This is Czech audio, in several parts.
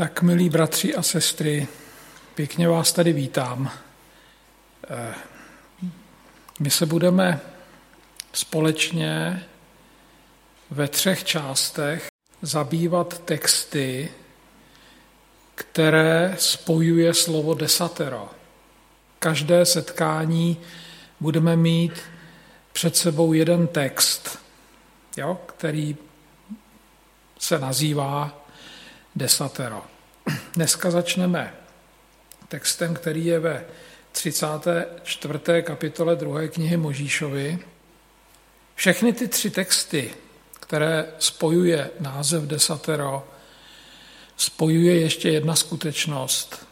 Tak, milí bratři a sestry, pěkně vás tady vítám. Eh, my se budeme společně ve třech částech zabývat texty, které spojuje slovo desatero. Každé setkání budeme mít před sebou jeden text, jo, který se nazývá desatero. Dneska začneme textem, který je ve 34. kapitole 2. knihy Možíšovi. Všechny ty tři texty, které spojuje název desatero, spojuje ještě jedna skutečnost.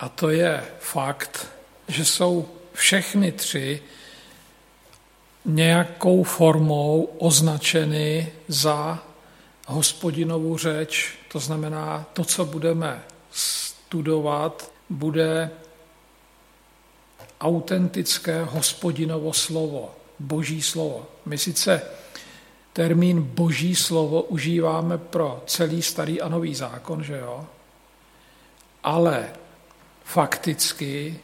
A to je fakt, že jsou všechny tři nějakou formou označeny za hospodinovu řeč, to znamená, to, co budeme studovat, bude autentické hospodinovo slovo, boží slovo. My sice termín boží slovo užíváme pro celý starý a nový zákon, že jo? Ale fakticky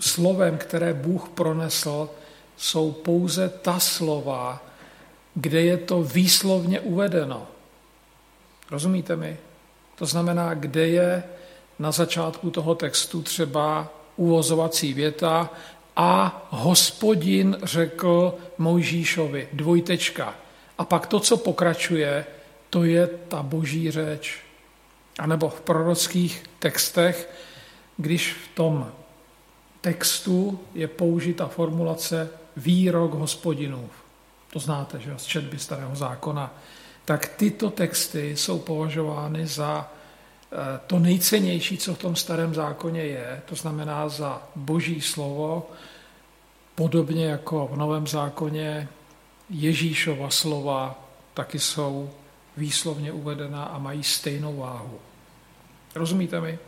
slovem, které Bůh pronesl, jsou pouze ta slova, kde je to výslovně uvedeno. Rozumíte mi? To znamená, kde je na začátku toho textu třeba uvozovací věta a hospodin řekl Mojžíšovi, dvojtečka. A pak to, co pokračuje, to je ta boží řeč. A nebo v prorockých textech, když v tom textu je použita formulace výrok hospodinův. To znáte, že z četby starého zákona tak tyto texty jsou považovány za eh, to nejcennější, co v tom starém zákoně je, to znamená za boží slovo, podobně jako v novém zákoně Ježíšova slova taky jsou výslovně uvedená a mají stejnou váhu. Rozumíte mi?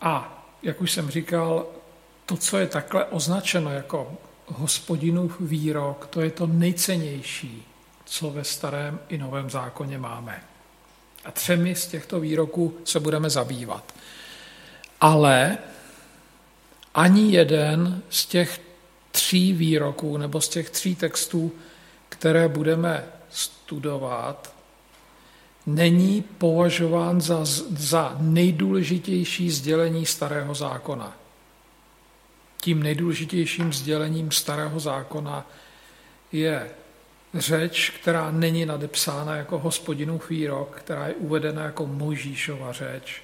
A, jak už jsem říkal, to, co je takhle označeno jako hospodinův výrok, to je to nejcennější, co ve starém i novém zákoně máme. A třemi z těchto výroků se budeme zabývat. Ale ani jeden z těch tří výroků nebo z těch tří textů, které budeme studovat, není považován za, za nejdůležitější sdělení starého zákona. Tím nejdůležitějším sdělením starého zákona je řeč, která není nadepsána jako hospodinův výrok, která je uvedena jako Mojžíšova řeč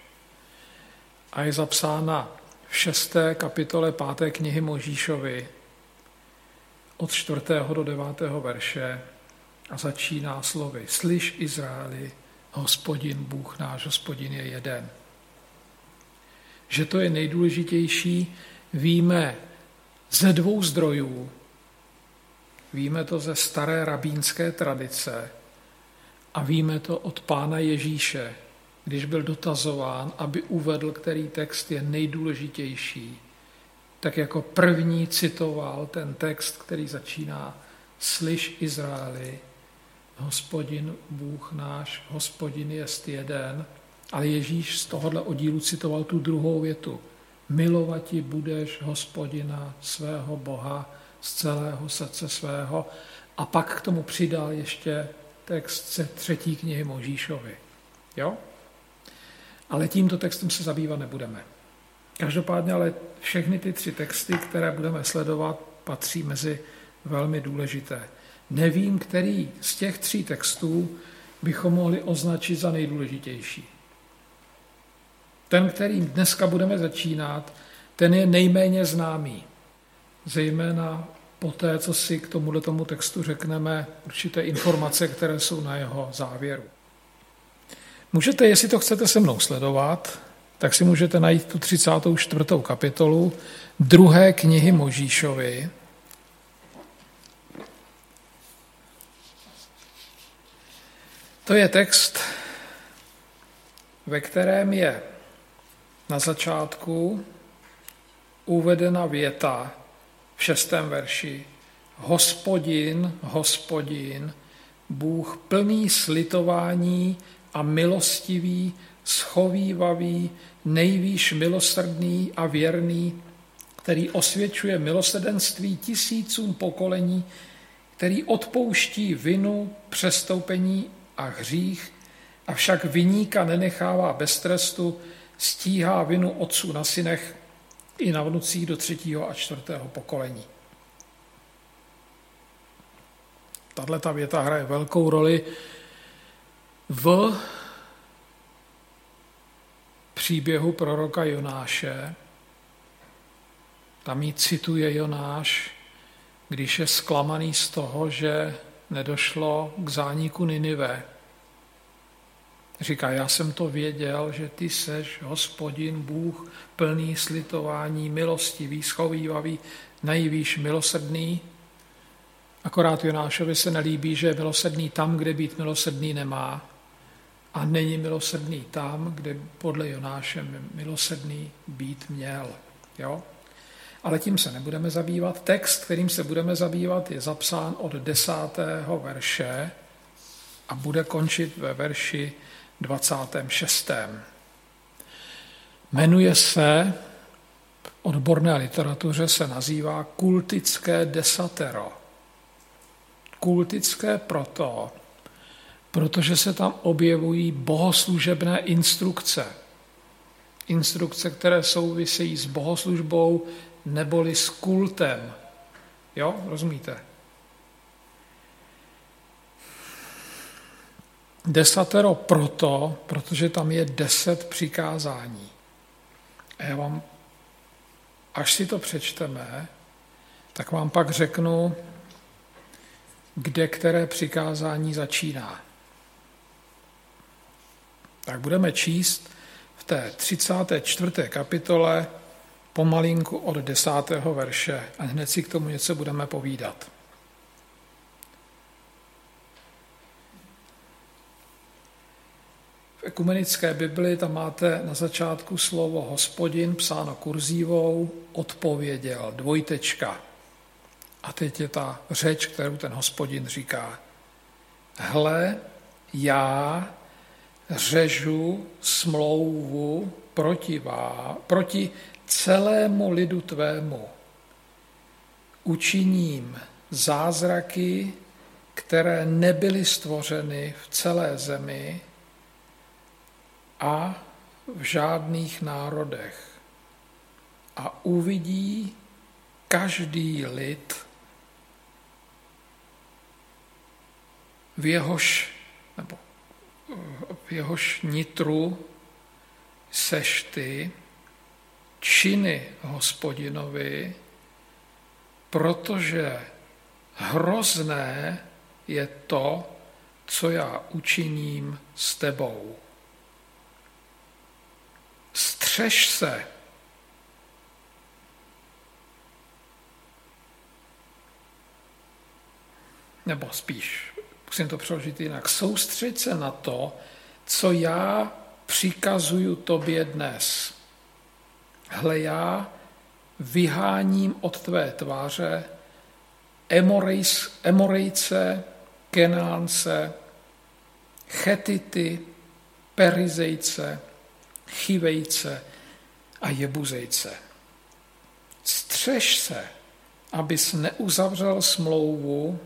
a je zapsána v šesté kapitole páté knihy Mojžíšovi od čtvrtého do devátého verše a začíná slovy Slyš Izraeli, hospodin, Bůh náš, hospodin je jeden. Že to je nejdůležitější, víme ze dvou zdrojů. Víme to ze staré rabínské tradice a víme to od pána Ježíše, když byl dotazován, aby uvedl, který text je nejdůležitější, tak jako první citoval ten text, který začíná Slyš Izraeli, hospodin Bůh náš, hospodin jest jeden, ale Ježíš z tohohle oddílu citoval tu druhou větu. Milovati budeš hospodina svého Boha z celého srdce svého. A pak k tomu přidal ještě text ze třetí knihy Možíšovi. Jo? Ale tímto textem se zabývat nebudeme. Každopádně ale všechny ty tři texty, které budeme sledovat, patří mezi velmi důležité. Nevím, který z těch tří textů bychom mohli označit za nejdůležitější. Ten, který dneska budeme začínat, ten je nejméně známý zejména po té, co si k tomuto tomu textu řekneme určité informace, které jsou na jeho závěru. Můžete, jestli to chcete se mnou sledovat, tak si můžete najít tu 34. kapitolu druhé knihy Možíšovi. To je text, ve kterém je na začátku uvedena věta, v šestém verši. Hospodin, hospodin, Bůh plný slitování a milostivý, schovývavý, nejvýš milosrdný a věrný, který osvědčuje milosrdenství tisícům pokolení, který odpouští vinu, přestoupení a hřích, avšak vyníka nenechává bez trestu, stíhá vinu otců na synech i na vnucích do třetího a čtvrtého pokolení. Tahle ta věta hraje velkou roli v příběhu proroka Jonáše. Tam ji cituje Jonáš, když je zklamaný z toho, že nedošlo k zániku Ninive. Říká, já jsem to věděl, že ty seš hospodin, Bůh, plný slitování, milostivý, schovývavý, nejvýš milosrdný. Akorát Jonášovi se nelíbí, že je milosrdný tam, kde být milosrdný nemá a není milosrdný tam, kde podle Jonáše milosrdný být měl. Jo? Ale tím se nebudeme zabývat. Text, kterým se budeme zabývat, je zapsán od desátého verše a bude končit ve verši 26. Jmenuje se, v odborné literatuře se nazývá kultické desatero. Kultické proto, protože se tam objevují bohoslužebné instrukce. Instrukce, které souvisejí s bohoslužbou neboli s kultem. Jo, rozumíte? Desatero proto, protože tam je deset přikázání. A já vám, až si to přečteme, tak vám pak řeknu, kde které přikázání začíná. Tak budeme číst v té 34. kapitole pomalinku od 10. verše a hned si k tomu něco budeme povídat. Ekumenické Bibli tam máte na začátku slovo hospodin, psáno kurzívou, odpověděl, dvojtečka. A teď je ta řeč, kterou ten hospodin říká. Hle, já řežu smlouvu proti, vá, proti celému lidu tvému. Učiním zázraky, které nebyly stvořeny v celé zemi a v žádných národech. A uvidí každý lid, v jehož, nebo v jehož nitru seš ty, činy hospodinovi, protože hrozné je to, co já učiním s tebou. Střež se. Nebo spíš, musím to přeložit jinak, soustřeď se na to, co já přikazuju tobě dnes. Hle já vyháním od tvé tváře Emorejce, Kenánce, Chetity, Perizejce, Chivejce a Jebuzejce. Střež se, abys neuzavřel smlouvu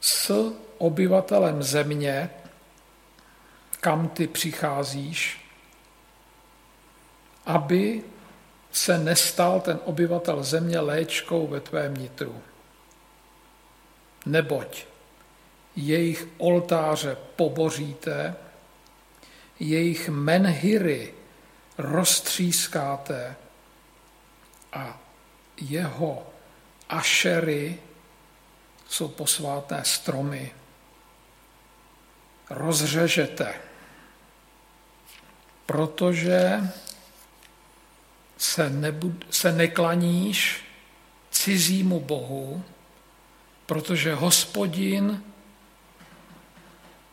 s obyvatelem země, kam ty přicházíš, aby se nestal ten obyvatel země léčkou ve tvém nitru. Neboť jejich oltáře poboříte, jejich menhiry roztřískáte a jeho ašery jsou posvátné stromy. Rozřežete, protože se, nebud, se neklaníš cizímu bohu, protože hospodin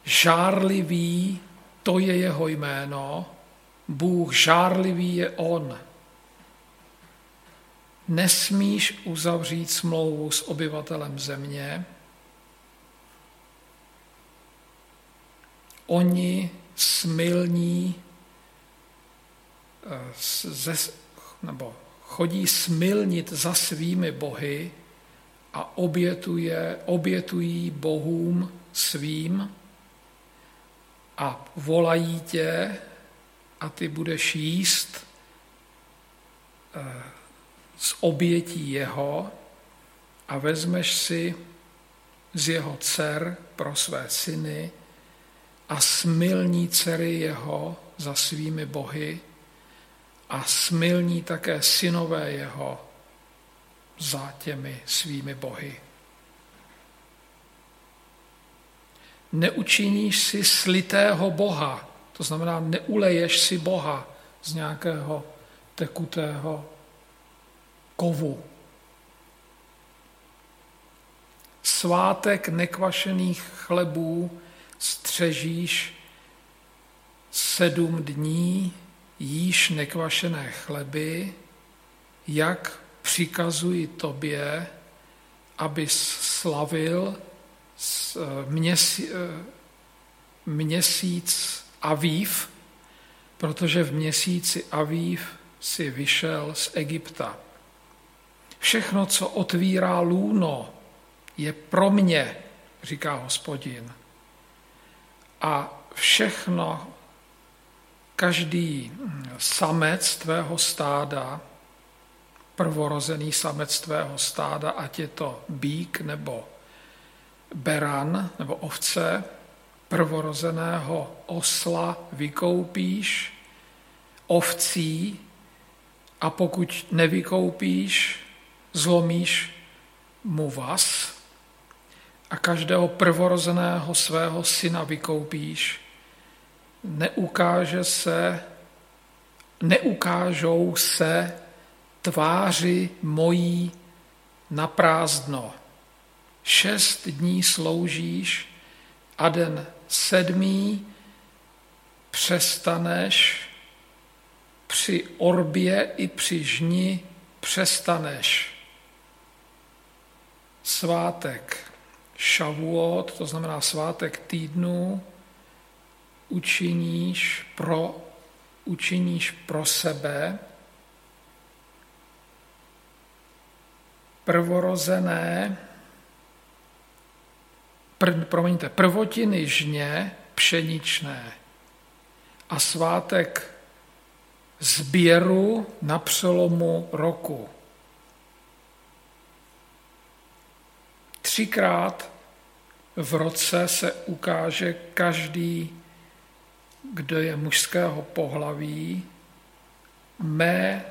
žárlivý, to je jeho jméno, Bůh žárlivý je on. Nesmíš uzavřít smlouvu s obyvatelem země, oni smilní eh, ze, nebo chodí smilnit za svými bohy a obětuje, obětují bohům svým a volají tě a ty budeš jíst eh, z obětí jeho a vezmeš si z jeho dcer pro své syny a smilní dcery jeho za svými bohy a smilní také synové jeho za těmi svými bohy. Neučiníš si slitého boha, to znamená, neuleješ si boha z nějakého tekutého kovu. Svátek nekvašených chlebů střežíš sedm dní, jíš nekvašené chleby, jak přikazuji tobě, aby slavil měsíc, měsíc Avív, protože v měsíci Avív si vyšel z Egypta. Všechno, co otvírá lůno, je pro mě, říká hospodin. A všechno, každý samec tvého stáda, prvorozený samec tvého stáda, ať je to bík nebo beran nebo ovce, prvorozeného osla vykoupíš ovcí a pokud nevykoupíš, zlomíš mu vás a každého prvorozeného svého syna vykoupíš, neukáže se, neukážou se tváři mojí na prázdno. Šest dní sloužíš a den sedmý přestaneš při orbě i při žni přestaneš. Svátek Šavuot, to znamená svátek týdnu, učiníš pro, učiníš pro sebe prvorozené, pr, promiňte, prvotiny žně pšeničné a svátek sběru na přelomu roku. Třikrát v roce se ukáže každý, kdo je mužského pohlaví, mé,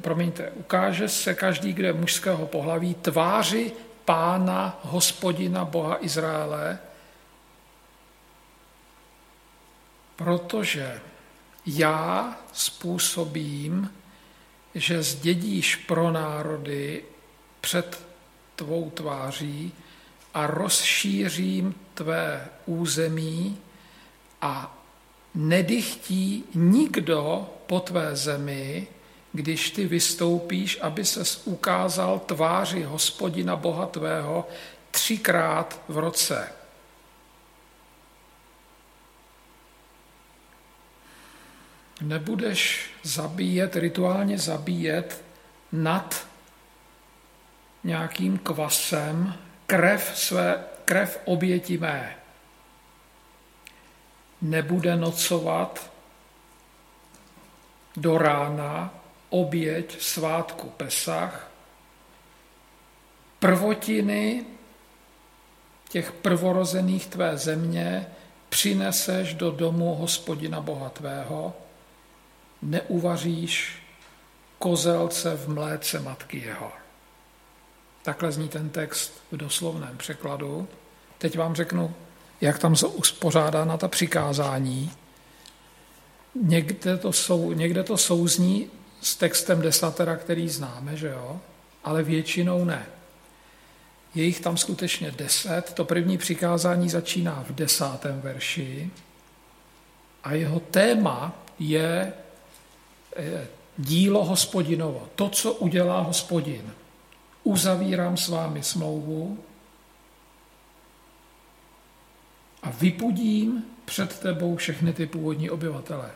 promiňte, ukáže se každý, kdo je mužského pohlaví, tváři pána, hospodina, Boha Izraele, protože já způsobím, že zdědíš pro národy před tvou tváří a rozšířím tvé území a nedychtí nikdo po tvé zemi, když ty vystoupíš, aby ses ukázal tváři hospodina Boha tvého třikrát v roce. Nebudeš zabíjet, rituálně zabíjet nad nějakým kvasem krev, své, krev oběti mé. Nebude nocovat do rána oběť svátku Pesach, prvotiny těch prvorozených tvé země přineseš do domu hospodina Boha tvého, neuvaříš kozelce v mléce matky jeho. Takhle zní ten text v doslovném překladu. Teď vám řeknu, jak tam jsou uspořádána ta přikázání. Někde to, sou, někde to souzní s textem desatera, který známe, že jo? ale většinou ne. Je jich tam skutečně deset. To první přikázání začíná v desátém verši a jeho téma je dílo hospodinovo, to, co udělá hospodin uzavírám s vámi smlouvu a vypudím před tebou všechny ty původní obyvatele.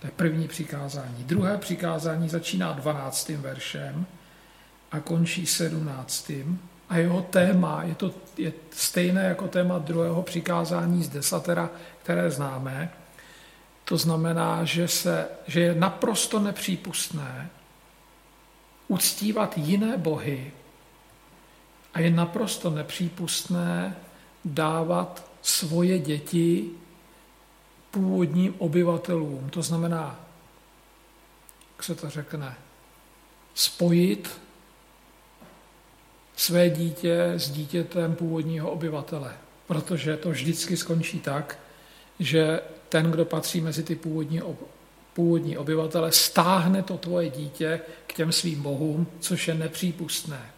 To je první přikázání. Druhé přikázání začíná 12. veršem a končí 17. A jeho téma je, to, je stejné jako téma druhého přikázání z desatera, které známe. To znamená, že, se, že je naprosto nepřípustné uctívat jiné bohy a je naprosto nepřípustné dávat svoje děti původním obyvatelům. To znamená, jak se to řekne, spojit své dítě s dítětem původního obyvatele. Protože to vždycky skončí tak, že ten, kdo patří mezi ty původní, původní obyvatele, stáhne to tvoje dítě k těm svým bohům, což je nepřípustné.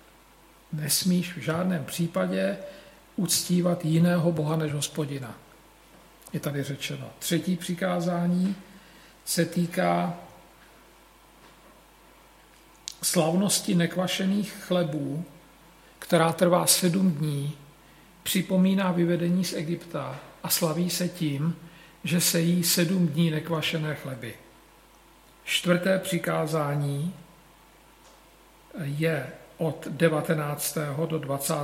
Nesmíš v žádném případě uctívat jiného boha než hospodina. Je tady řečeno. Třetí přikázání se týká slavnosti nekvašených chlebů, která trvá sedm dní, připomíná vyvedení z Egypta a slaví se tím, že se jí sedm dní nekvašené chleby. Čtvrté přikázání je od 19. do 20,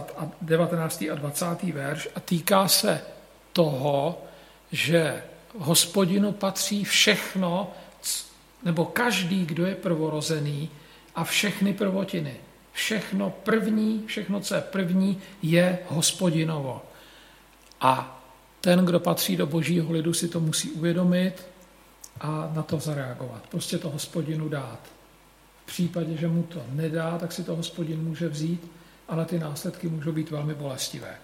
19. a 20. verš a týká se toho, že hospodinu patří všechno, nebo každý, kdo je prvorozený a všechny prvotiny. Všechno první, všechno, co je první, je hospodinovo. A ten, kdo patří do božího lidu, si to musí uvědomit a na to zareagovat. Prostě to hospodinu dát. V případě, že mu to nedá, tak si to hospodin může vzít, ale ty následky můžou být velmi bolestivé.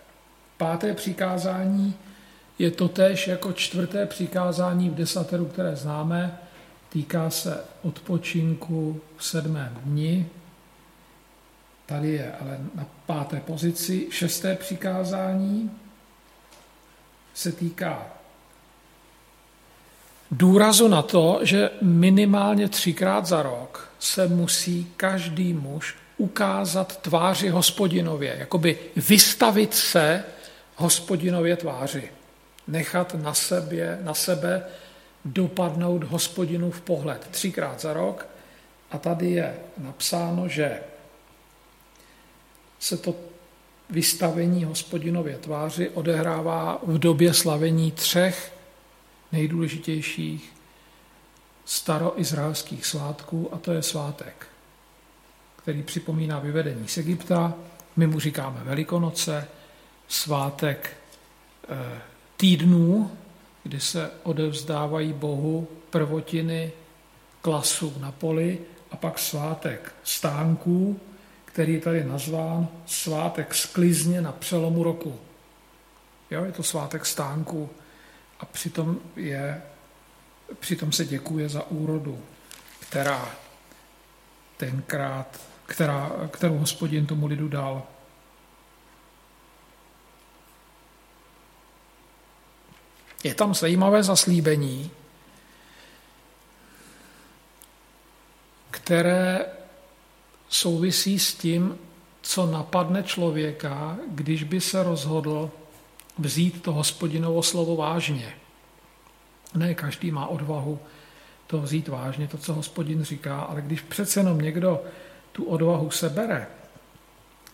Páté přikázání je to též jako čtvrté přikázání v desateru, které známe, týká se odpočinku v sedmém dni. Tady je ale na páté pozici. Šesté přikázání se týká důrazu na to, že minimálně třikrát za rok se musí každý muž ukázat tváři hospodinově, jakoby vystavit se hospodinově tváři nechat na, sebe, na sebe dopadnout hospodinu v pohled třikrát za rok. A tady je napsáno, že se to vystavení hospodinově tváři odehrává v době slavení třech nejdůležitějších staroizraelských svátků, a to je svátek, který připomíná vyvedení z Egypta. My mu říkáme Velikonoce, svátek eh, týdnů, kdy se odevzdávají Bohu prvotiny klasů na poli a pak svátek stánků, který je tady nazván svátek sklizně na přelomu roku. Jo, je to svátek stánků a přitom, je, přitom se děkuje za úrodu, která tenkrát, která, kterou hospodin tomu lidu dal. Je tam zajímavé zaslíbení, které souvisí s tím, co napadne člověka, když by se rozhodl vzít to hospodinovo slovo vážně. Ne každý má odvahu to vzít vážně, to, co hospodin říká, ale když přece jenom někdo tu odvahu sebere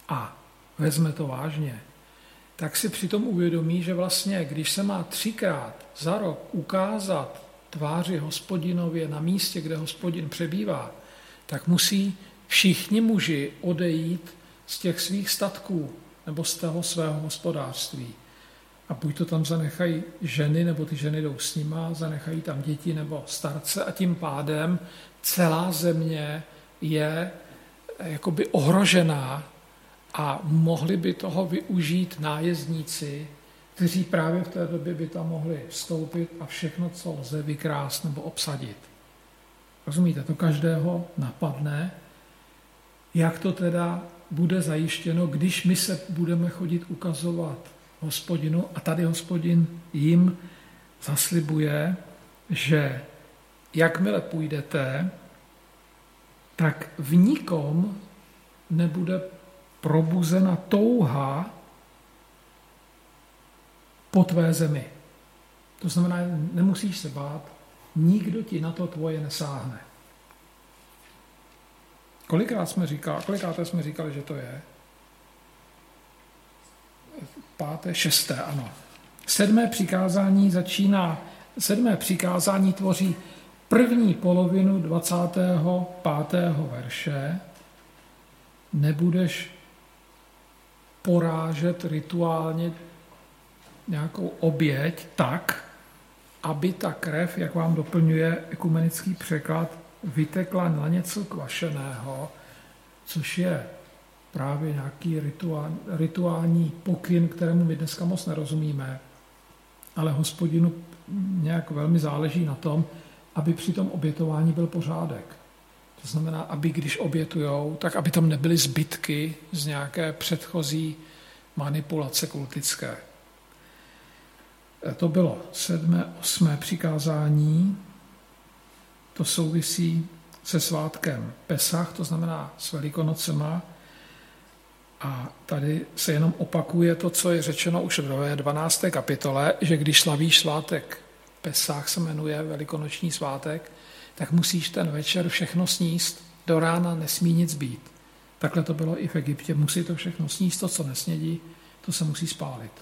a vezme to vážně, tak si přitom uvědomí, že vlastně, když se má třikrát za rok ukázat tváři hospodinově na místě, kde hospodin přebývá, tak musí všichni muži odejít z těch svých statků nebo z toho svého hospodářství. A buď to tam zanechají ženy, nebo ty ženy jdou s nima, zanechají tam děti nebo starce a tím pádem celá země je jakoby ohrožená a mohli by toho využít nájezdníci, kteří právě v té době by tam mohli vstoupit a všechno, co lze, vykrást nebo obsadit. Rozumíte, to každého napadne, jak to teda bude zajištěno, když my se budeme chodit ukazovat hospodinu a tady hospodin jim zaslibuje, že jakmile půjdete, tak v nikom nebude probuzena touha po tvé zemi. To znamená, nemusíš se bát, nikdo ti na to tvoje nesáhne. Kolikrát jsme říkali, kolikrát jsme říkali, že to je? Páté, šesté, ano. Sedmé přikázání začíná, sedmé přikázání tvoří první polovinu 25. verše. Nebudeš porážet rituálně nějakou oběť tak, aby ta krev, jak vám doplňuje ekumenický překlad, vytekla na něco kvašeného, což je právě nějaký rituál, rituální pokyn, kterému my dneska moc nerozumíme, ale hospodinu nějak velmi záleží na tom, aby při tom obětování byl pořádek. To znamená, aby když obětujou, tak aby tam nebyly zbytky z nějaké předchozí manipulace kultické. To bylo sedmé, osmé přikázání. To souvisí se svátkem Pesach, to znamená s Velikonocema. A tady se jenom opakuje to, co je řečeno už v 12. kapitole, že když slavíš svátek Pesach se jmenuje Velikonoční svátek, tak musíš ten večer všechno sníst. Do rána nesmí nic být. Takhle to bylo i v Egyptě. Musí to všechno sníst, to, co nesnědí, to se musí spálit.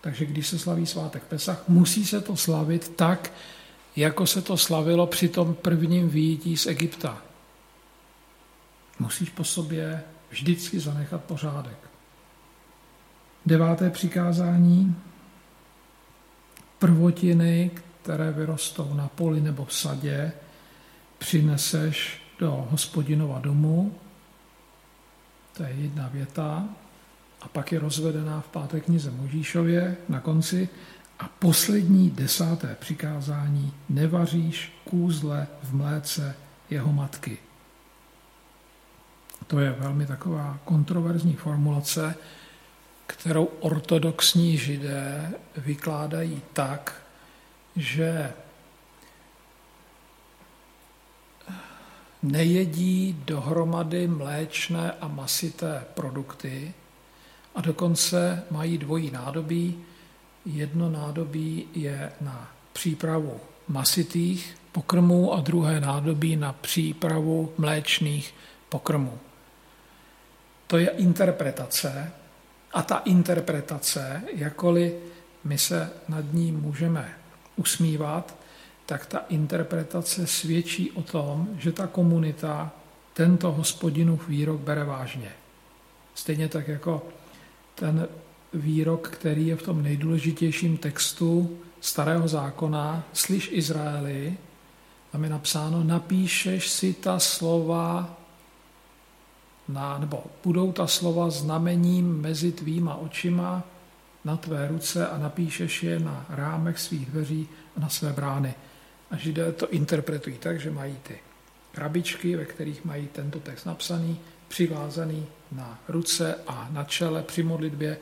Takže když se slaví svátek Pesach, musí se to slavit tak, jako se to slavilo při tom prvním výjití z Egypta. Musíš po sobě vždycky zanechat pořádek. Deváté přikázání. Prvotiny, které vyrostou na poli nebo v sadě, přineseš do hospodinova domu. To je jedna věta a pak je rozvedená v páté knize Možíšově na konci a poslední desáté přikázání nevaříš kůzle v mléce jeho matky. To je velmi taková kontroverzní formulace, kterou ortodoxní židé vykládají tak, že nejedí dohromady mléčné a masité produkty, a dokonce mají dvojí nádobí. Jedno nádobí je na přípravu masitých pokrmů a druhé nádobí na přípravu mléčných pokrmů. To je interpretace a ta interpretace, jakkoliv my se nad ní můžeme usmívat, tak ta interpretace svědčí o tom, že ta komunita tento hospodinův výrok bere vážně. Stejně tak jako ten výrok, který je v tom nejdůležitějším textu starého zákona, slyš Izraeli, tam je napsáno, napíšeš si ta slova, na, nebo budou ta slova znamením mezi tvýma očima na tvé ruce a napíšeš je na rámech svých dveří a na své brány. A židé to interpretují tak, že mají ty krabičky, ve kterých mají tento text napsaný, přivázaný na ruce a na čele při modlitbě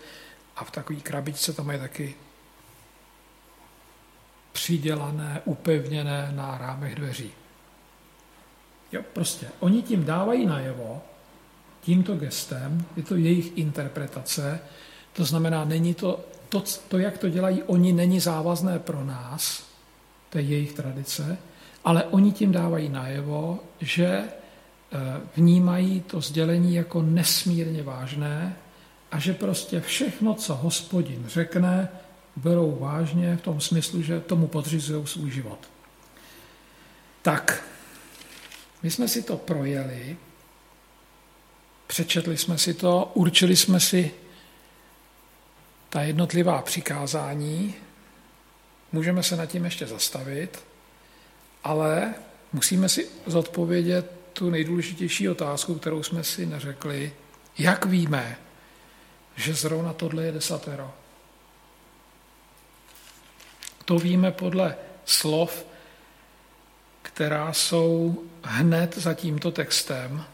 a v takové krabičce tam je taky přidělané, upevněné na rámech dveří. Jo, prostě oni tím dávají najevo, tímto gestem, je to jejich interpretace, to znamená, není to, to, to, jak to dělají oni, není závazné pro nás, to je jejich tradice, ale oni tím dávají najevo, že Eh, vnímají to sdělení jako nesmírně vážné a že prostě všechno, co hospodin řekne, berou vážně v tom smyslu, že tomu podřizují svůj život. Tak, my jsme si to projeli, přečetli jsme si to, určili jsme si ta jednotlivá přikázání, můžeme se nad tím ještě zastavit, ale musíme si zodpovědět tu nejdůležitější otázku, kterou jsme si neřekli. Jak víme, že zrovna tohle je desatero? To víme podle slov, která jsou hned za tímto textem.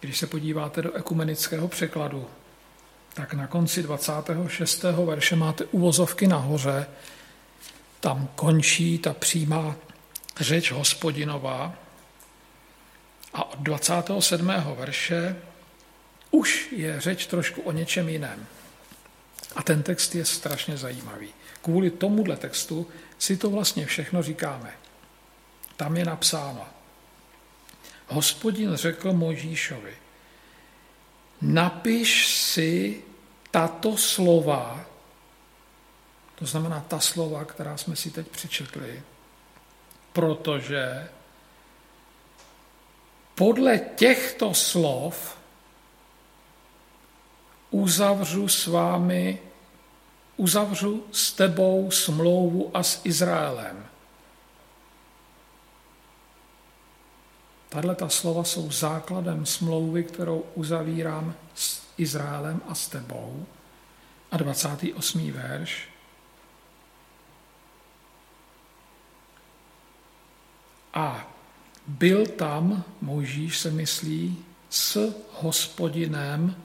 Když se podíváte do ekumenického překladu, tak na konci 26. verše máte uvozovky nahoře, tam končí ta přímá řeč hospodinová, a od 27. verše už je řeč trošku o něčem jiném. A ten text je strašně zajímavý. Kvůli tomuhle textu si to vlastně všechno říkáme. Tam je napsáno. Hospodin řekl Možíšovi, napiš si tato slova, to znamená ta slova, která jsme si teď přečetli, protože podle těchto slov uzavřu s vámi, uzavřu s tebou smlouvu a s Izraelem. Tahle ta slova jsou základem smlouvy, kterou uzavírám s Izraelem a s tebou. A 28. verš. A byl tam, Mojžíš se myslí, s hospodinem,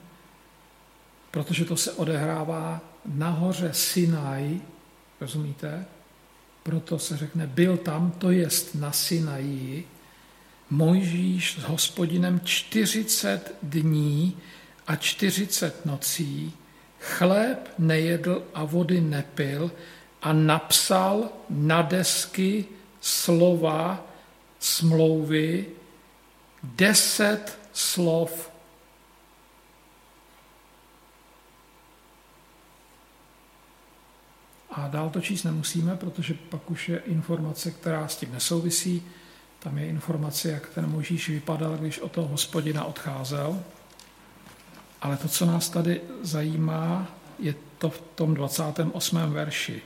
protože to se odehrává nahoře Sinaj, rozumíte? Proto se řekne, byl tam, to jest na Sinaji, Mojžíš s hospodinem 40 dní a 40 nocí, chléb nejedl a vody nepil a napsal na desky slova smlouvy deset slov. A dál to číst nemusíme, protože pak už je informace, která s tím nesouvisí. Tam je informace, jak ten Možíš vypadal, když od toho hospodina odcházel. Ale to, co nás tady zajímá, je to v tom 28. verši.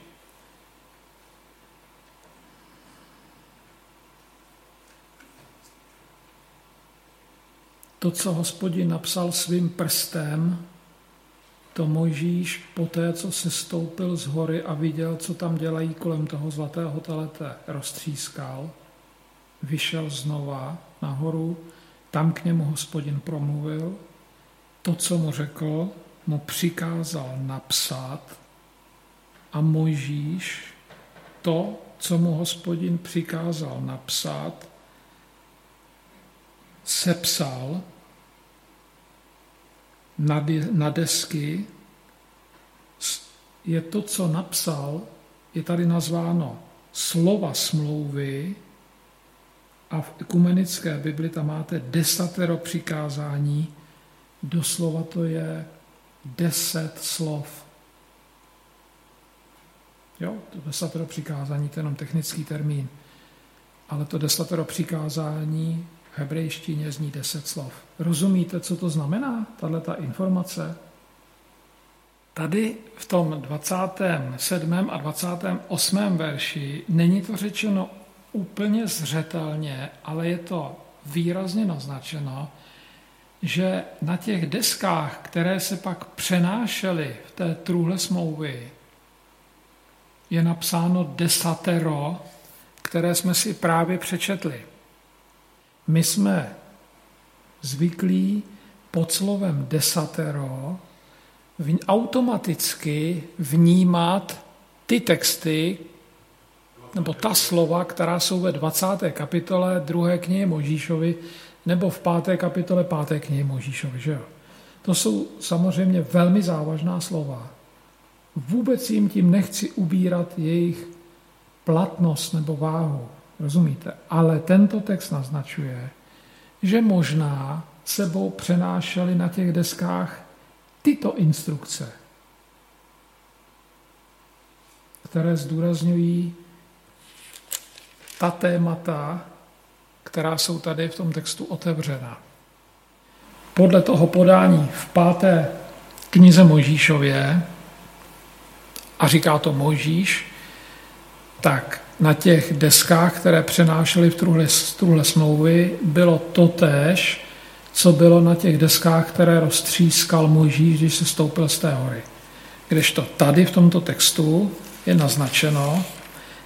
To, co hospodin napsal svým prstem, to Mojžíš poté, co se stoupil z hory a viděl, co tam dělají kolem toho zlatého telete, roztřískal, vyšel znova nahoru, tam k němu hospodin promluvil, to, co mu řekl, mu přikázal napsat a Mojžíš to, co mu hospodin přikázal napsat, sepsal na, desky, je to, co napsal, je tady nazváno slova smlouvy a v ekumenické Bibli tam máte desatero přikázání, doslova to je deset slov. Jo, to desatero přikázání, to je jenom technický termín. Ale to desatero přikázání v hebrejštině zní deset slov. Rozumíte, co to znamená, tahle ta informace? Tady v tom 27. a 28. verši není to řečeno úplně zřetelně, ale je to výrazně naznačeno, že na těch deskách, které se pak přenášely v té trůhle smlouvy, je napsáno desatero, které jsme si právě přečetli. My jsme zvyklí pod slovem desatero automaticky vnímat ty texty, nebo ta slova, která jsou ve 20. kapitole druhé knihy Možíšovi, nebo v páté kapitole páté knihy Možíšovi. Že jo? To jsou samozřejmě velmi závažná slova. Vůbec jim tím nechci ubírat jejich platnost nebo váhu. Rozumíte? Ale tento text naznačuje, že možná sebou přenášeli na těch deskách tyto instrukce, které zdůrazňují ta témata, která jsou tady v tom textu otevřena. Podle toho podání v páté knize Možíšově, a říká to Možíš, tak na těch deskách, které přenášely v truhle, truhle smlouvy, bylo to též, co bylo na těch deskách, které roztřískal Možíš, když se stoupil z té hory. Kdežto tady v tomto textu je naznačeno,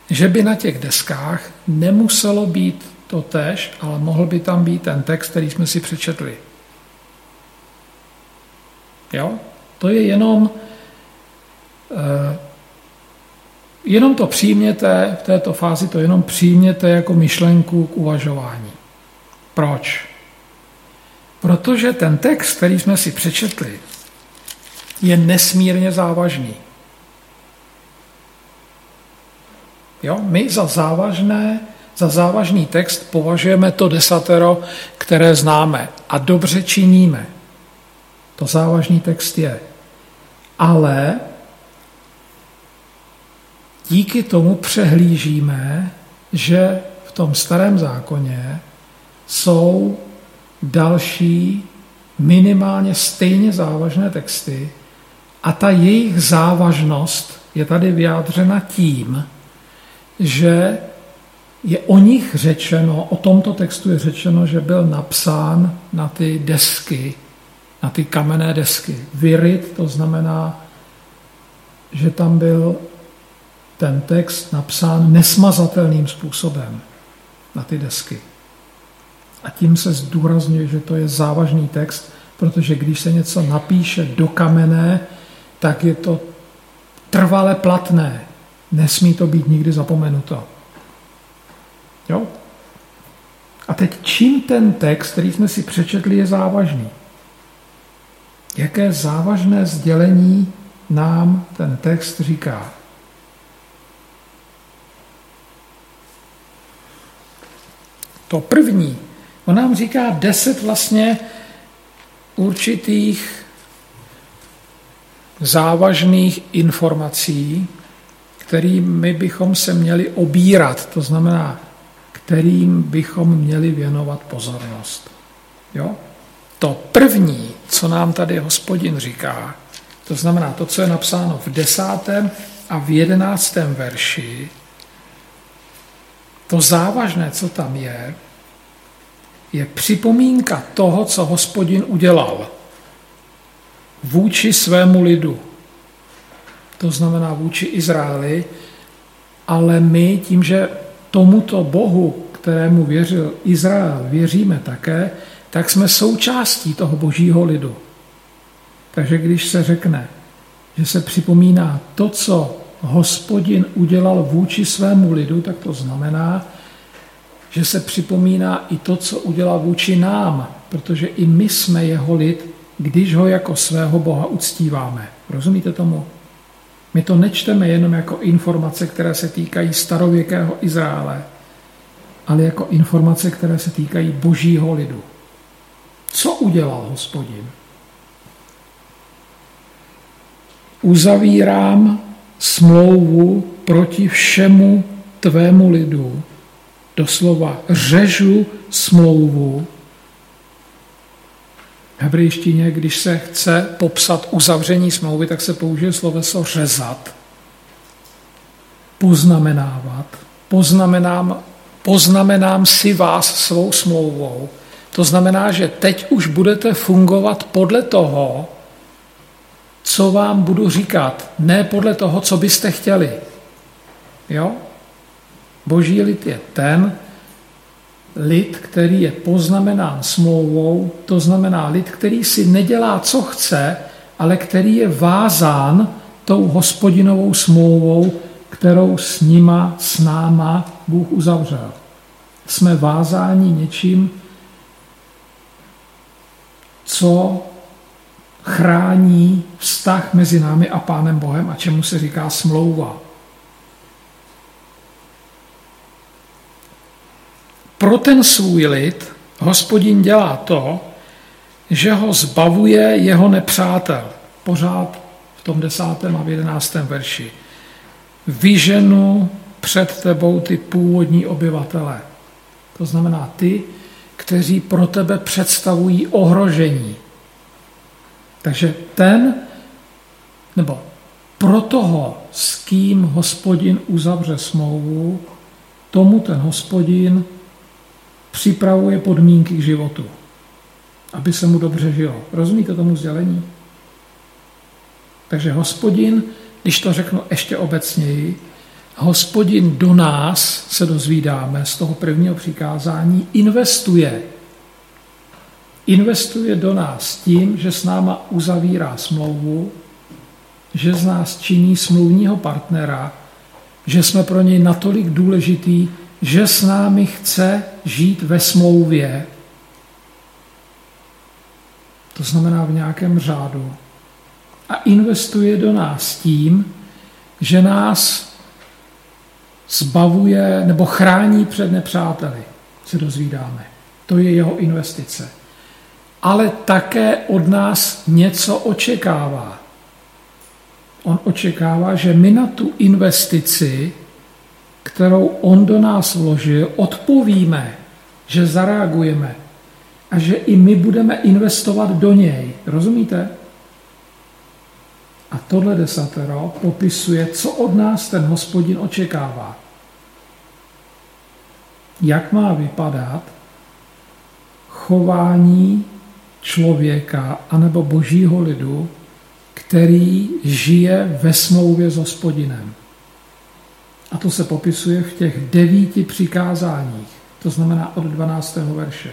že by na těch deskách nemuselo být to tež, ale mohl by tam být ten text, který jsme si přečetli. Jo? To je jenom, eh, jenom to přijměte, v této fázi to jenom přijměte jako myšlenku k uvažování. Proč? Protože ten text, který jsme si přečetli, je nesmírně závažný. Jo? My za závažné, za závažný text považujeme to desatero, které známe a dobře činíme. To závažný text je. Ale díky tomu přehlížíme, že v tom starém zákoně jsou další minimálně stejně závažné texty a ta jejich závažnost je tady vyjádřena tím, že je o nich řečeno, o tomto textu je řečeno, že byl napsán na ty desky, na ty kamenné desky. Vyryt, to znamená, že tam byl ten text napsán nesmazatelným způsobem na ty desky. A tím se zdůrazňuje, že to je závažný text, protože když se něco napíše do kamene, tak je to trvale platné. Nesmí to být nikdy zapomenuto. Jo? A teď čím ten text, který jsme si přečetli, je závažný? Jaké závažné sdělení nám ten text říká? To první, on nám říká deset vlastně určitých závažných informací, kterými bychom se měli obírat, to znamená, kterým bychom měli věnovat pozornost. Jo? To první, co nám tady hospodin říká, to znamená to, co je napsáno v desátém a v jedenáctém verši, to závažné, co tam je, je připomínka toho, co hospodin udělal vůči svému lidu. To znamená vůči Izraeli, ale my tím, že tomuto Bohu, kterému věřil Izrael, věříme také, tak jsme součástí toho božího lidu. Takže když se řekne, že se připomíná to, co hospodin udělal vůči svému lidu, tak to znamená, že se připomíná i to, co udělal vůči nám, protože i my jsme jeho lid, když ho jako svého Boha uctíváme. Rozumíte tomu? My to nečteme jenom jako informace, které se týkají starověkého Izraele, ale jako informace, které se týkají božího lidu. Co udělal hospodin? Uzavírám smlouvu proti všemu tvému lidu, doslova řežu smlouvu. Hebrejštině, když se chce popsat uzavření smlouvy, tak se použije sloveso řezat, poznamenávat. Poznamenám, poznamenám si vás svou smlouvou. To znamená, že teď už budete fungovat podle toho, co vám budu říkat, ne podle toho, co byste chtěli. Jo? Boží lid je ten lid, který je poznamenán smlouvou, to znamená lid, který si nedělá, co chce, ale který je vázán tou hospodinovou smlouvou, kterou s nima, s náma Bůh uzavřel. Jsme vázáni něčím, co chrání vztah mezi námi a Pánem Bohem a čemu se říká smlouva. Pro ten svůj lid hospodin dělá to, že ho zbavuje jeho nepřátel. Pořád v tom desátém a v jedenáctém verši. Vyženu před tebou ty původní obyvatele. To znamená ty, kteří pro tebe představují ohrožení. Takže ten, nebo pro toho, s kým hospodin uzavře smlouvu, tomu ten hospodin připravuje podmínky k životu, aby se mu dobře žilo. Rozumíte tomu sdělení? Takže hospodin, když to řeknu ještě obecněji, hospodin do nás, se dozvídáme z toho prvního přikázání, investuje. Investuje do nás tím, že s náma uzavírá smlouvu, že z nás činí smluvního partnera, že jsme pro něj natolik důležitý, že s námi chce žít ve smlouvě, to znamená v nějakém řádu, a investuje do nás tím, že nás zbavuje nebo chrání před nepřáteli, se dozvídáme. To je jeho investice. Ale také od nás něco očekává. On očekává, že my na tu investici, kterou on do nás vložil, odpovíme, že zareagujeme a že i my budeme investovat do něj. Rozumíte? A tohle desatero popisuje, co od nás ten hospodin očekává. Jak má vypadat chování člověka anebo božího lidu, který žije ve smlouvě s hospodinem. A to se popisuje v těch devíti přikázáních, to znamená od 12. verše.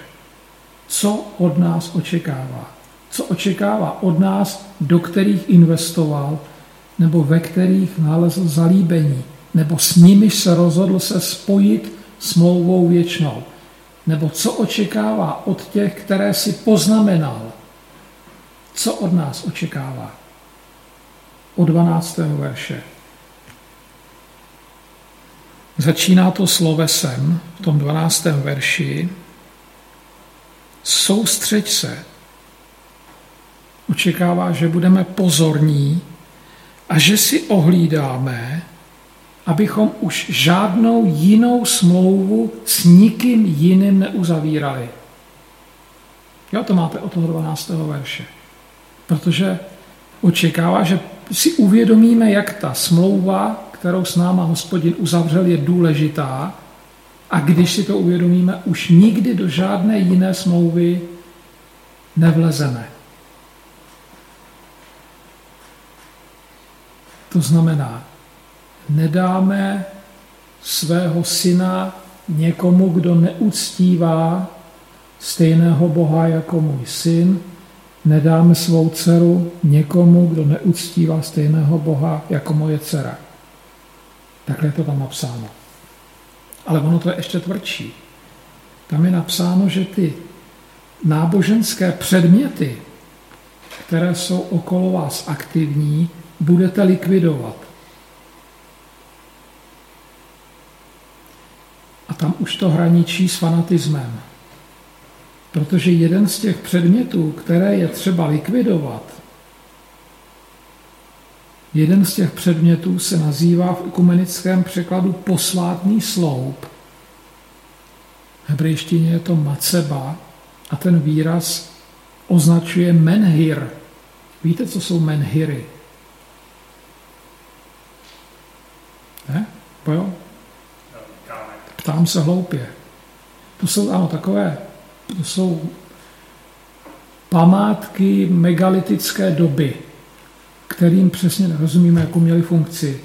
Co od nás očekává? Co očekává od nás, do kterých investoval, nebo ve kterých nalezl zalíbení, nebo s nimiž se rozhodl se spojit smlouvou věčnou, nebo co očekává od těch, které si poznamenal, co od nás očekává. Od 12. verše. Začíná to slovesem v tom 12. verši. Soustřeď se. Očekává, že budeme pozorní a že si ohlídáme, abychom už žádnou jinou smlouvu s nikým jiným neuzavírali. Jo, to máte od toho 12. verše. Protože očekává, že si uvědomíme, jak ta smlouva, kterou s náma hospodin uzavřel, je důležitá a když si to uvědomíme, už nikdy do žádné jiné smlouvy nevlezeme. To znamená, nedáme svého syna někomu, kdo neuctívá stejného Boha jako můj syn, nedáme svou dceru někomu, kdo neuctívá stejného Boha jako moje dcera. Takhle je to tam napsáno. Ale ono to je ještě tvrdší. Tam je napsáno, že ty náboženské předměty, které jsou okolo vás aktivní, budete likvidovat. A tam už to hraničí s fanatismem. Protože jeden z těch předmětů, které je třeba likvidovat, jeden z těch předmětů se nazývá v ekumenickém překladu posvátný sloup. V hebrejštině je to maceba a ten výraz označuje menhir. Víte, co jsou menhiry? Ne? jo? Ptám se hloupě. To jsou ano, takové, to jsou památky megalitické doby, kterým přesně nerozumíme, jakou měli funkci.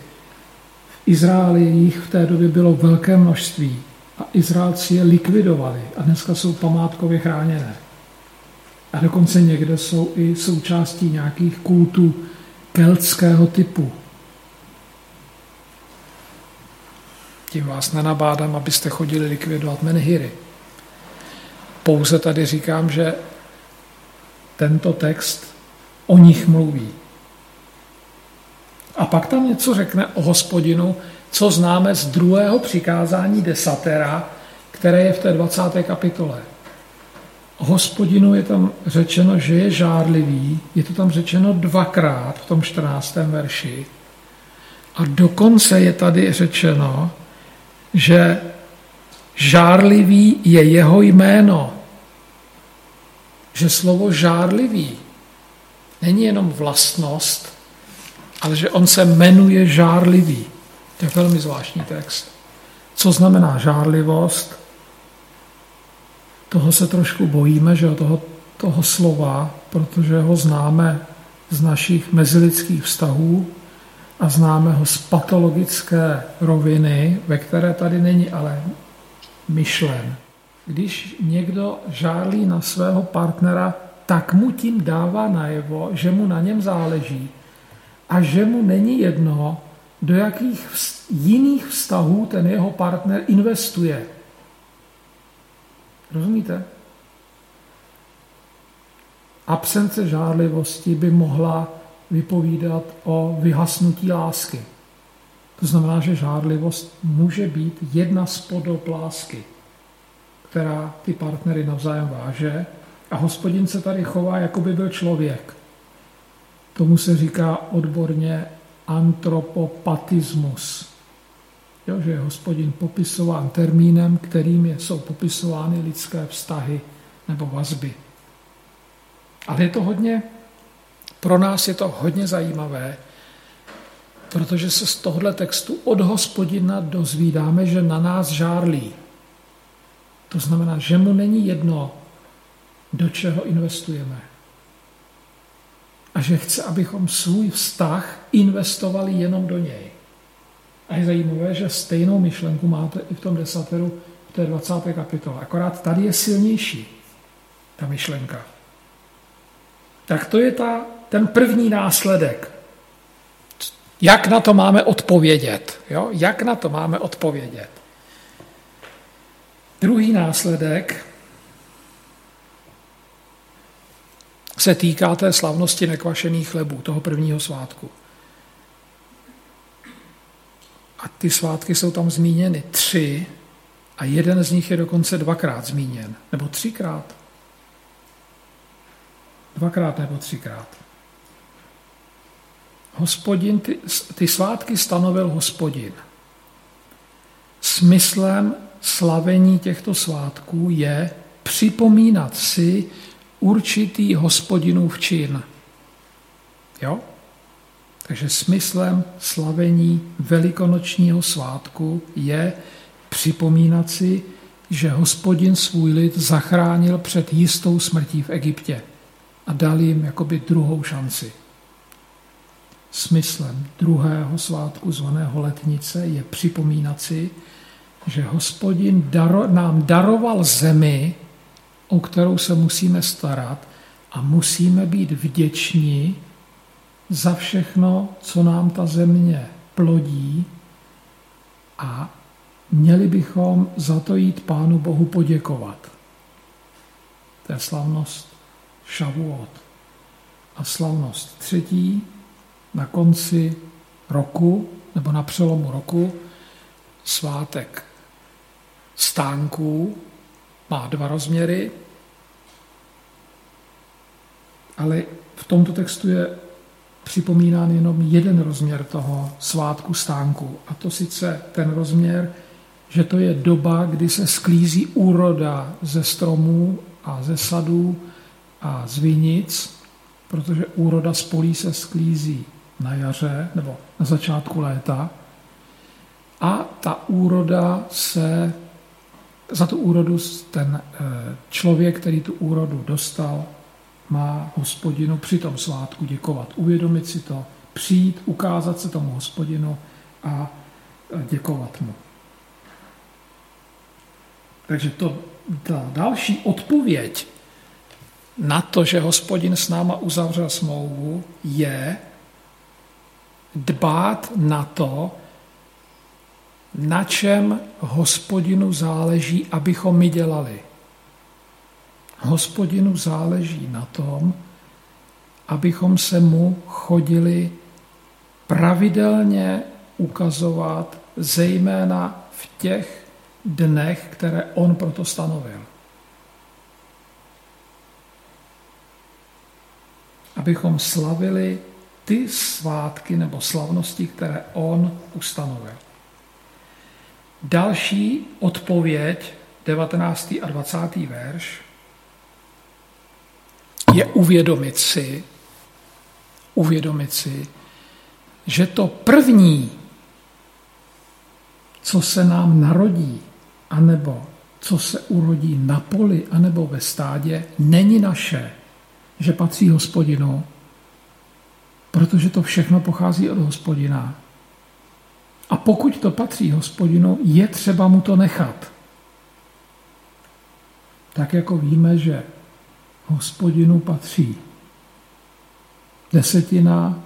V Izraeli jich v té době bylo velké množství a Izraelci je likvidovali a dneska jsou památkově chráněné. A dokonce někde jsou i součástí nějakých kultů keltského typu. Tím vás nenabádám, abyste chodili likvidovat menhiry. Pouze tady říkám, že tento text o nich mluví. A pak tam něco řekne o hospodinu, co známe z druhého přikázání desatera, které je v té 20. kapitole. O hospodinu je tam řečeno, že je žárlivý, je to tam řečeno dvakrát v tom 14. verši. A dokonce je tady řečeno, že žárlivý je jeho jméno. Že slovo žárlivý není jenom vlastnost, ale že on se jmenuje žárlivý. To je velmi zvláštní text. Co znamená žárlivost? Toho se trošku bojíme, že toho, toho slova, protože ho známe z našich mezilidských vztahů, a známe ho z patologické roviny, ve které tady není ale myšlen. Když někdo žárlí na svého partnera, tak mu tím dává najevo, že mu na něm záleží a že mu není jedno, do jakých jiných vztahů ten jeho partner investuje. Rozumíte? Absence žárlivosti by mohla vypovídat o vyhasnutí lásky. To znamená, že žádlivost může být jedna z podob lásky, která ty partnery navzájem váže. A hospodin se tady chová, jako by byl člověk. Tomu se říká odborně antropopatismus. Jo, že je hospodin popisován termínem, kterým jsou popisovány lidské vztahy nebo vazby. Ale je to hodně, pro nás je to hodně zajímavé, protože se z tohle textu od hospodina dozvídáme, že na nás žárlí. To znamená, že mu není jedno, do čeho investujeme. A že chce, abychom svůj vztah investovali jenom do něj. A je zajímavé, že stejnou myšlenku máte i v tom desateru v té 20. kapitole. Akorát tady je silnější ta myšlenka. Tak to je ta, ten první následek. Jak na to máme odpovědět? Jo? Jak na to máme odpovědět? Druhý následek se týká té slavnosti nekvašených chlebů, toho prvního svátku. A ty svátky jsou tam zmíněny tři a jeden z nich je dokonce dvakrát zmíněn, nebo třikrát. Dvakrát nebo třikrát. Hospodin, ty, ty svátky stanovil hospodin. Smyslem slavení těchto svátků je připomínat si určitý hospodinův čin. Jo? Takže smyslem slavení velikonočního svátku je připomínat si, že hospodin svůj lid zachránil před jistou smrtí v Egyptě a dal jim jakoby druhou šanci. Smyslem druhého svátku zvaného letnice je připomínat si, že hospodin daro, nám daroval zemi, o kterou se musíme starat a musíme být vděční za všechno, co nám ta země plodí a měli bychom za to jít Pánu Bohu poděkovat. To je slavnost Šavuot. A slavnost třetí na konci roku, nebo na přelomu roku, svátek stánků, má dva rozměry, ale v tomto textu je připomínán jenom jeden rozměr toho svátku stánku. A to sice ten rozměr, že to je doba, kdy se sklízí úroda ze stromů a ze sadů a z vinic, protože úroda z polí se sklízí na jaře nebo na začátku léta. A ta úroda se, za tu úrodu ten eh, člověk, který tu úrodu dostal, má hospodinu při tom svátku děkovat, uvědomit si to, přijít, ukázat se tomu hospodinu a děkovat mu. Takže to, ta další odpověď na to, že hospodin s náma uzavřel smlouvu, je dbát na to, na čem hospodinu záleží, abychom my dělali. Hospodinu záleží na tom, abychom se mu chodili pravidelně ukazovat, zejména v těch dnech, které on proto stanovil. Abychom slavili ty svátky nebo slavnosti, které on ustanovil. Další odpověď, 19. a 20. verš, je uvědomit si, uvědomit si, že to první, co se nám narodí, anebo co se urodí na poli, anebo ve stádě, není naše, že patří hospodinu, protože to všechno pochází od hospodina. A pokud to patří hospodinu, je třeba mu to nechat. Tak jako víme, že hospodinu patří desetina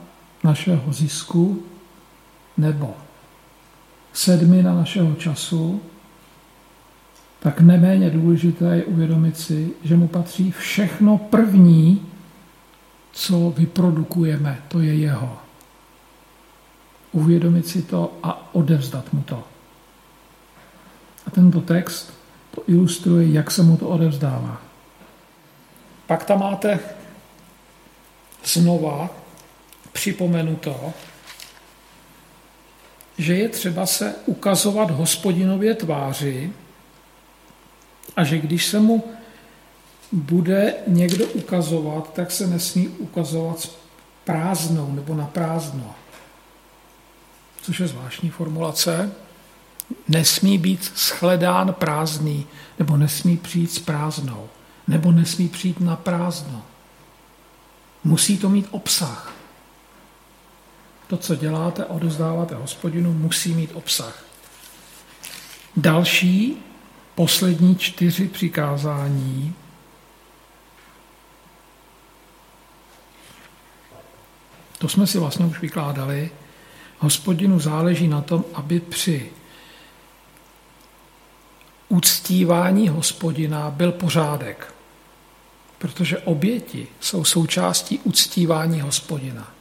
našeho zisku nebo sedmina našeho času, tak neméně důležité je uvědomit si, že mu patří všechno první, co vyprodukujeme, to je jeho. Uvědomit si to a odevzdat mu to. A tento text to ilustruje, jak se mu to odevzdává. Pak tam máte znova připomenuto, že je třeba se ukazovat hospodinově tváři a že když se mu bude někdo ukazovat, tak se nesmí ukazovat prázdnou nebo na prázdno. Což je zvláštní formulace. Nesmí být shledán prázdný, nebo nesmí přijít s prázdnou, nebo nesmí přijít na prázdno. Musí to mít obsah. To, co děláte a odezdáváte hospodinu, musí mít obsah. Další, poslední čtyři přikázání To jsme si vlastně už vykládali. Hospodinu záleží na tom, aby při uctívání hospodina byl pořádek. Protože oběti jsou součástí uctívání hospodina.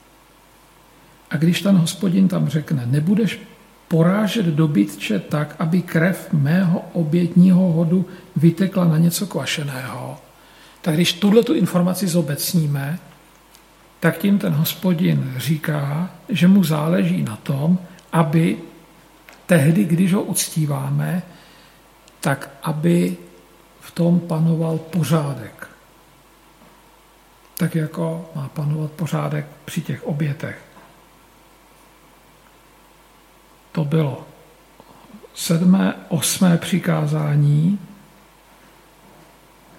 A když ten hospodin tam řekne, nebudeš porážet dobytče tak, aby krev mého obětního hodu vytekla na něco kvašeného, tak když tuhle tu informaci zobecníme, tak tím ten hospodin říká, že mu záleží na tom, aby tehdy, když ho uctíváme, tak aby v tom panoval pořádek. Tak jako má panovat pořádek při těch obětech. To bylo sedmé, osmé přikázání.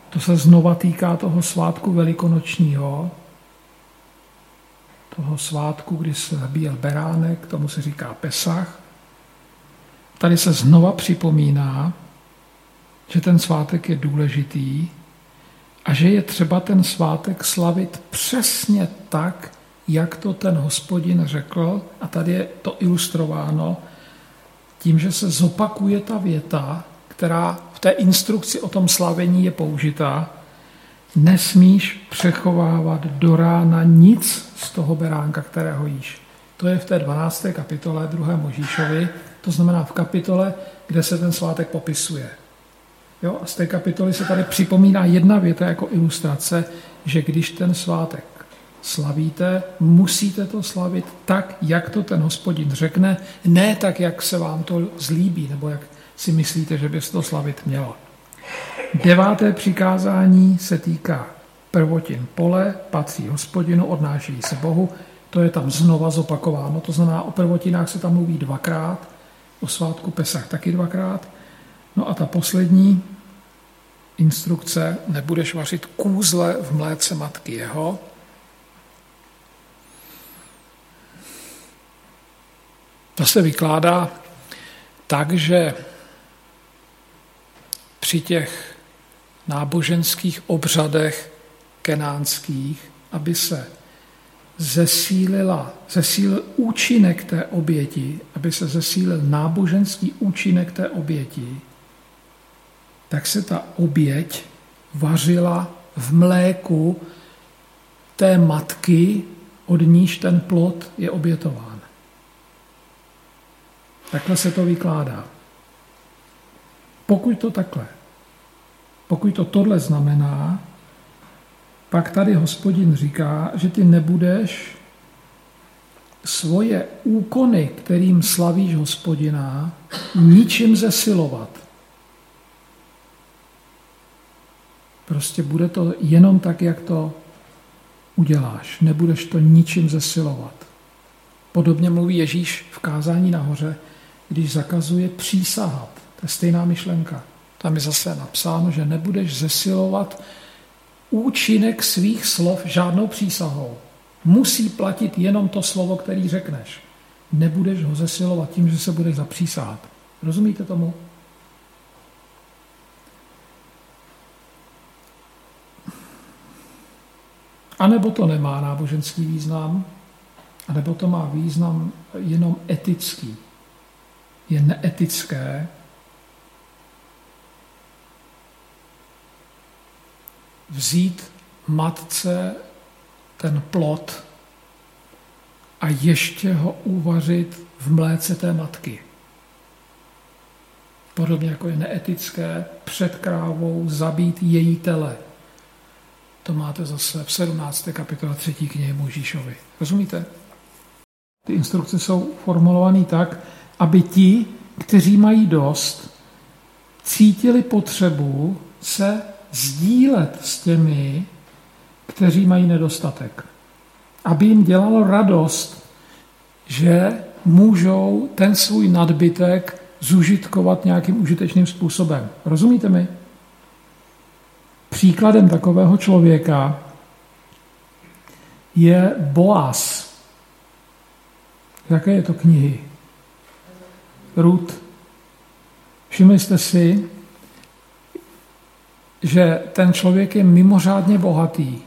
To se znova týká toho svátku velikonočního, toho svátku, kdy se zabíjel beránek, tomu se říká Pesach. Tady se znova připomíná, že ten svátek je důležitý a že je třeba ten svátek slavit přesně tak, jak to ten hospodin řekl, a tady je to ilustrováno tím, že se zopakuje ta věta, která v té instrukci o tom slavení je použitá, nesmíš přechovávat do rána nic z toho beránka, kterého jíš. To je v té 12. kapitole 2. Možíšovi, to znamená v kapitole, kde se ten svátek popisuje. Jo? A z té kapitoly se tady připomíná jedna věta jako ilustrace, že když ten svátek slavíte, musíte to slavit tak, jak to ten hospodin řekne, ne tak, jak se vám to zlíbí, nebo jak si myslíte, že by se to slavit mělo. Deváté přikázání se týká prvotin pole, patří hospodinu, odnáší se Bohu. To je tam znova zopakováno, to znamená, o prvotinách se tam mluví dvakrát, o svátku Pesach taky dvakrát. No a ta poslední instrukce, nebudeš vařit kůzle v mléce matky jeho. To se vykládá tak, že při těch náboženských obřadech kenánských, aby se zesílila, zesílil účinek té oběti, aby se zesílil náboženský účinek té oběti, tak se ta oběť vařila v mléku té matky, od níž ten plod je obětován. Takhle se to vykládá. Pokud to takhle, pokud to tohle znamená, pak tady hospodin říká, že ty nebudeš svoje úkony, kterým slavíš hospodina, ničím zesilovat. Prostě bude to jenom tak, jak to uděláš. Nebudeš to ničím zesilovat. Podobně mluví Ježíš v kázání nahoře, když zakazuje přísahat. To je stejná myšlenka. Tam je zase napsáno, že nebudeš zesilovat účinek svých slov žádnou přísahou. Musí platit jenom to slovo, který řekneš. Nebudeš ho zesilovat tím, že se budeš zapřísahat. Rozumíte tomu? A nebo to nemá náboženský význam, a nebo to má význam jenom etický. Je neetické vzít matce ten plot a ještě ho uvařit v mléce té matky. Podobně jako je neetické před krávou zabít její tele. To máte zase v 17. kapitole 3. knihy Možíšovi. Rozumíte? Ty instrukce jsou formulované tak, aby ti, kteří mají dost, cítili potřebu se sdílet s těmi, kteří mají nedostatek. Aby jim dělalo radost, že můžou ten svůj nadbytek zužitkovat nějakým užitečným způsobem. Rozumíte mi? Příkladem takového člověka je Boaz. Jaké je to knihy? Ruth. Všimli jste si, že ten člověk je mimořádně bohatý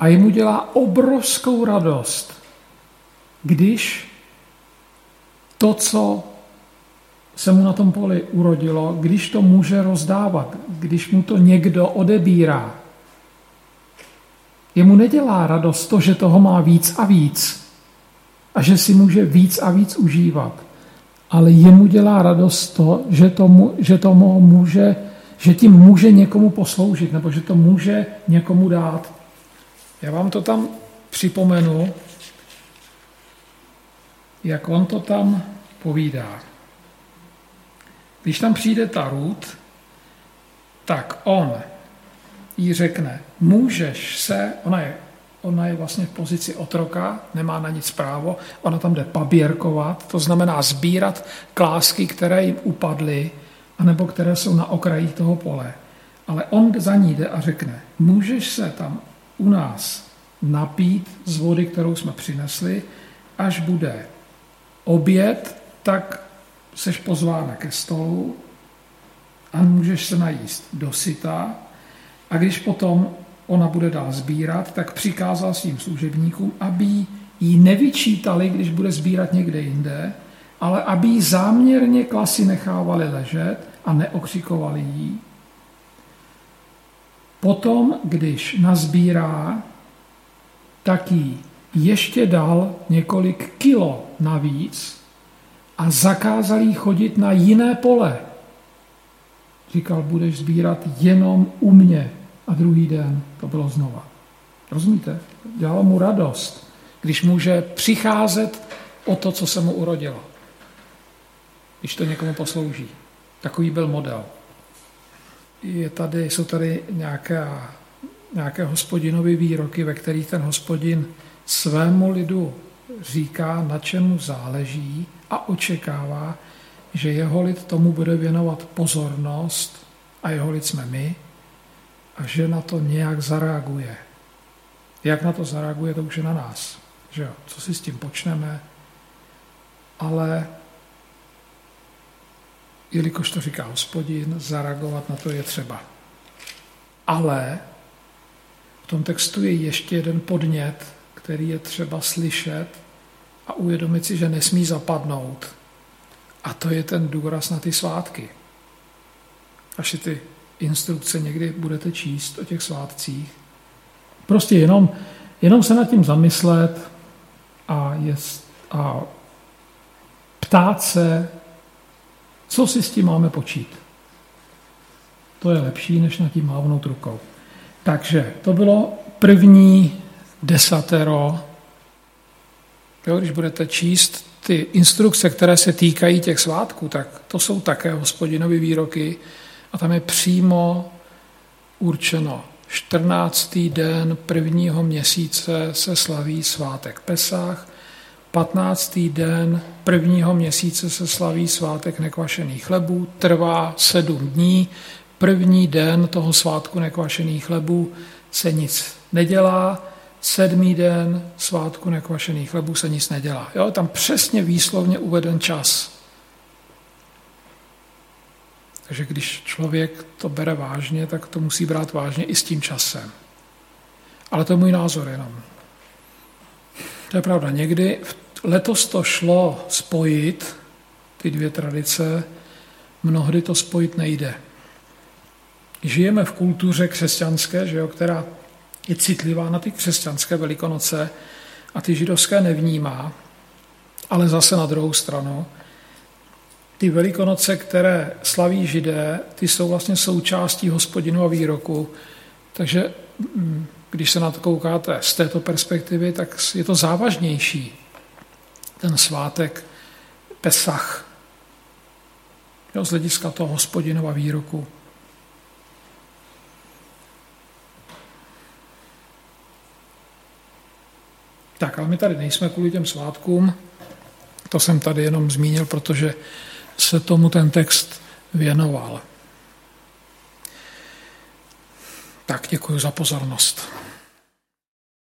a jemu dělá obrovskou radost, když to, co se mu na tom poli urodilo, když to může rozdávat, když mu to někdo odebírá. Jemu nedělá radost to, že toho má víc a víc a že si může víc a víc užívat, ale jemu dělá radost to, že, tomu, že tomu může, že tím může někomu posloužit nebo že to může někomu dát. Já vám to tam připomenu, jak on to tam povídá. Když tam přijde ta Ruth, tak on jí řekne, můžeš se, ona je, ona je vlastně v pozici otroka, nemá na nic právo, ona tam jde paběrkovat, to znamená sbírat klásky, které jim upadly, anebo které jsou na okraji toho pole. Ale on za ní jde a řekne, můžeš se tam u nás napít z vody, kterou jsme přinesli, až bude oběd, tak seš pozvána ke stolu a můžeš se najíst dosyta a když potom ona bude dál sbírat, tak přikázal svým služebníkům, aby jí nevyčítali, když bude sbírat někde jinde, ale aby jí záměrně klasy nechávali ležet a neokřikovali jí. Potom, když nazbírá, tak jí ještě dal několik kilo navíc a zakázal jí chodit na jiné pole. Říkal, budeš sbírat jenom u mě. A druhý den to bylo znova. Rozumíte? Dělalo mu radost, když může přicházet o to, co se mu urodilo. Když to někomu poslouží. Takový byl model. Je tady, jsou tady nějaké, nějaké hospodinové výroky, ve kterých ten hospodin svému lidu říká, na čemu záleží a očekává, že jeho lid tomu bude věnovat pozornost a jeho lid jsme my a že na to nějak zareaguje. Jak na to zareaguje, to už je na nás. Že jo? Co si s tím počneme, ale jelikož to říká hospodin, zareagovat na to je třeba. Ale v tom textu je ještě jeden podnět, který je třeba slyšet a uvědomit si, že nesmí zapadnout. A to je ten důraz na ty svátky. Až si ty instrukce někdy budete číst o těch svátcích, prostě jenom, jenom se nad tím zamyslet a, jest, a ptát se, co si s tím máme počít. To je lepší, než nad tím mávnout rukou. Takže to bylo první desatero Jo, když budete číst ty instrukce, které se týkají těch svátků, tak to jsou také hospodinovy výroky a tam je přímo určeno 14. den prvního měsíce se slaví svátek Pesách, 15. den prvního měsíce se slaví svátek nekvašených chlebů, trvá sedm dní, první den toho svátku nekvašených chlebů se nic nedělá, sedmý den svátku nekvašených chlebů se nic nedělá. Jo, tam přesně výslovně uveden čas. Takže když člověk to bere vážně, tak to musí brát vážně i s tím časem. Ale to je můj názor jenom. To je pravda. Někdy letos to šlo spojit, ty dvě tradice, mnohdy to spojit nejde. Žijeme v kultuře křesťanské, že jo, která je citlivá na ty křesťanské velikonoce a ty židovské nevnímá, ale zase na druhou stranu, ty velikonoce, které slaví židé, ty jsou vlastně součástí hospodinova výroku, takže mm, když se na to koukáte z této perspektivy, tak je to závažnější, ten svátek Pesach, jo, z hlediska toho hospodinova výroku. Tak, ale my tady nejsme kvůli těm svátkům. To jsem tady jenom zmínil, protože se tomu ten text věnoval. Tak děkuji za pozornost.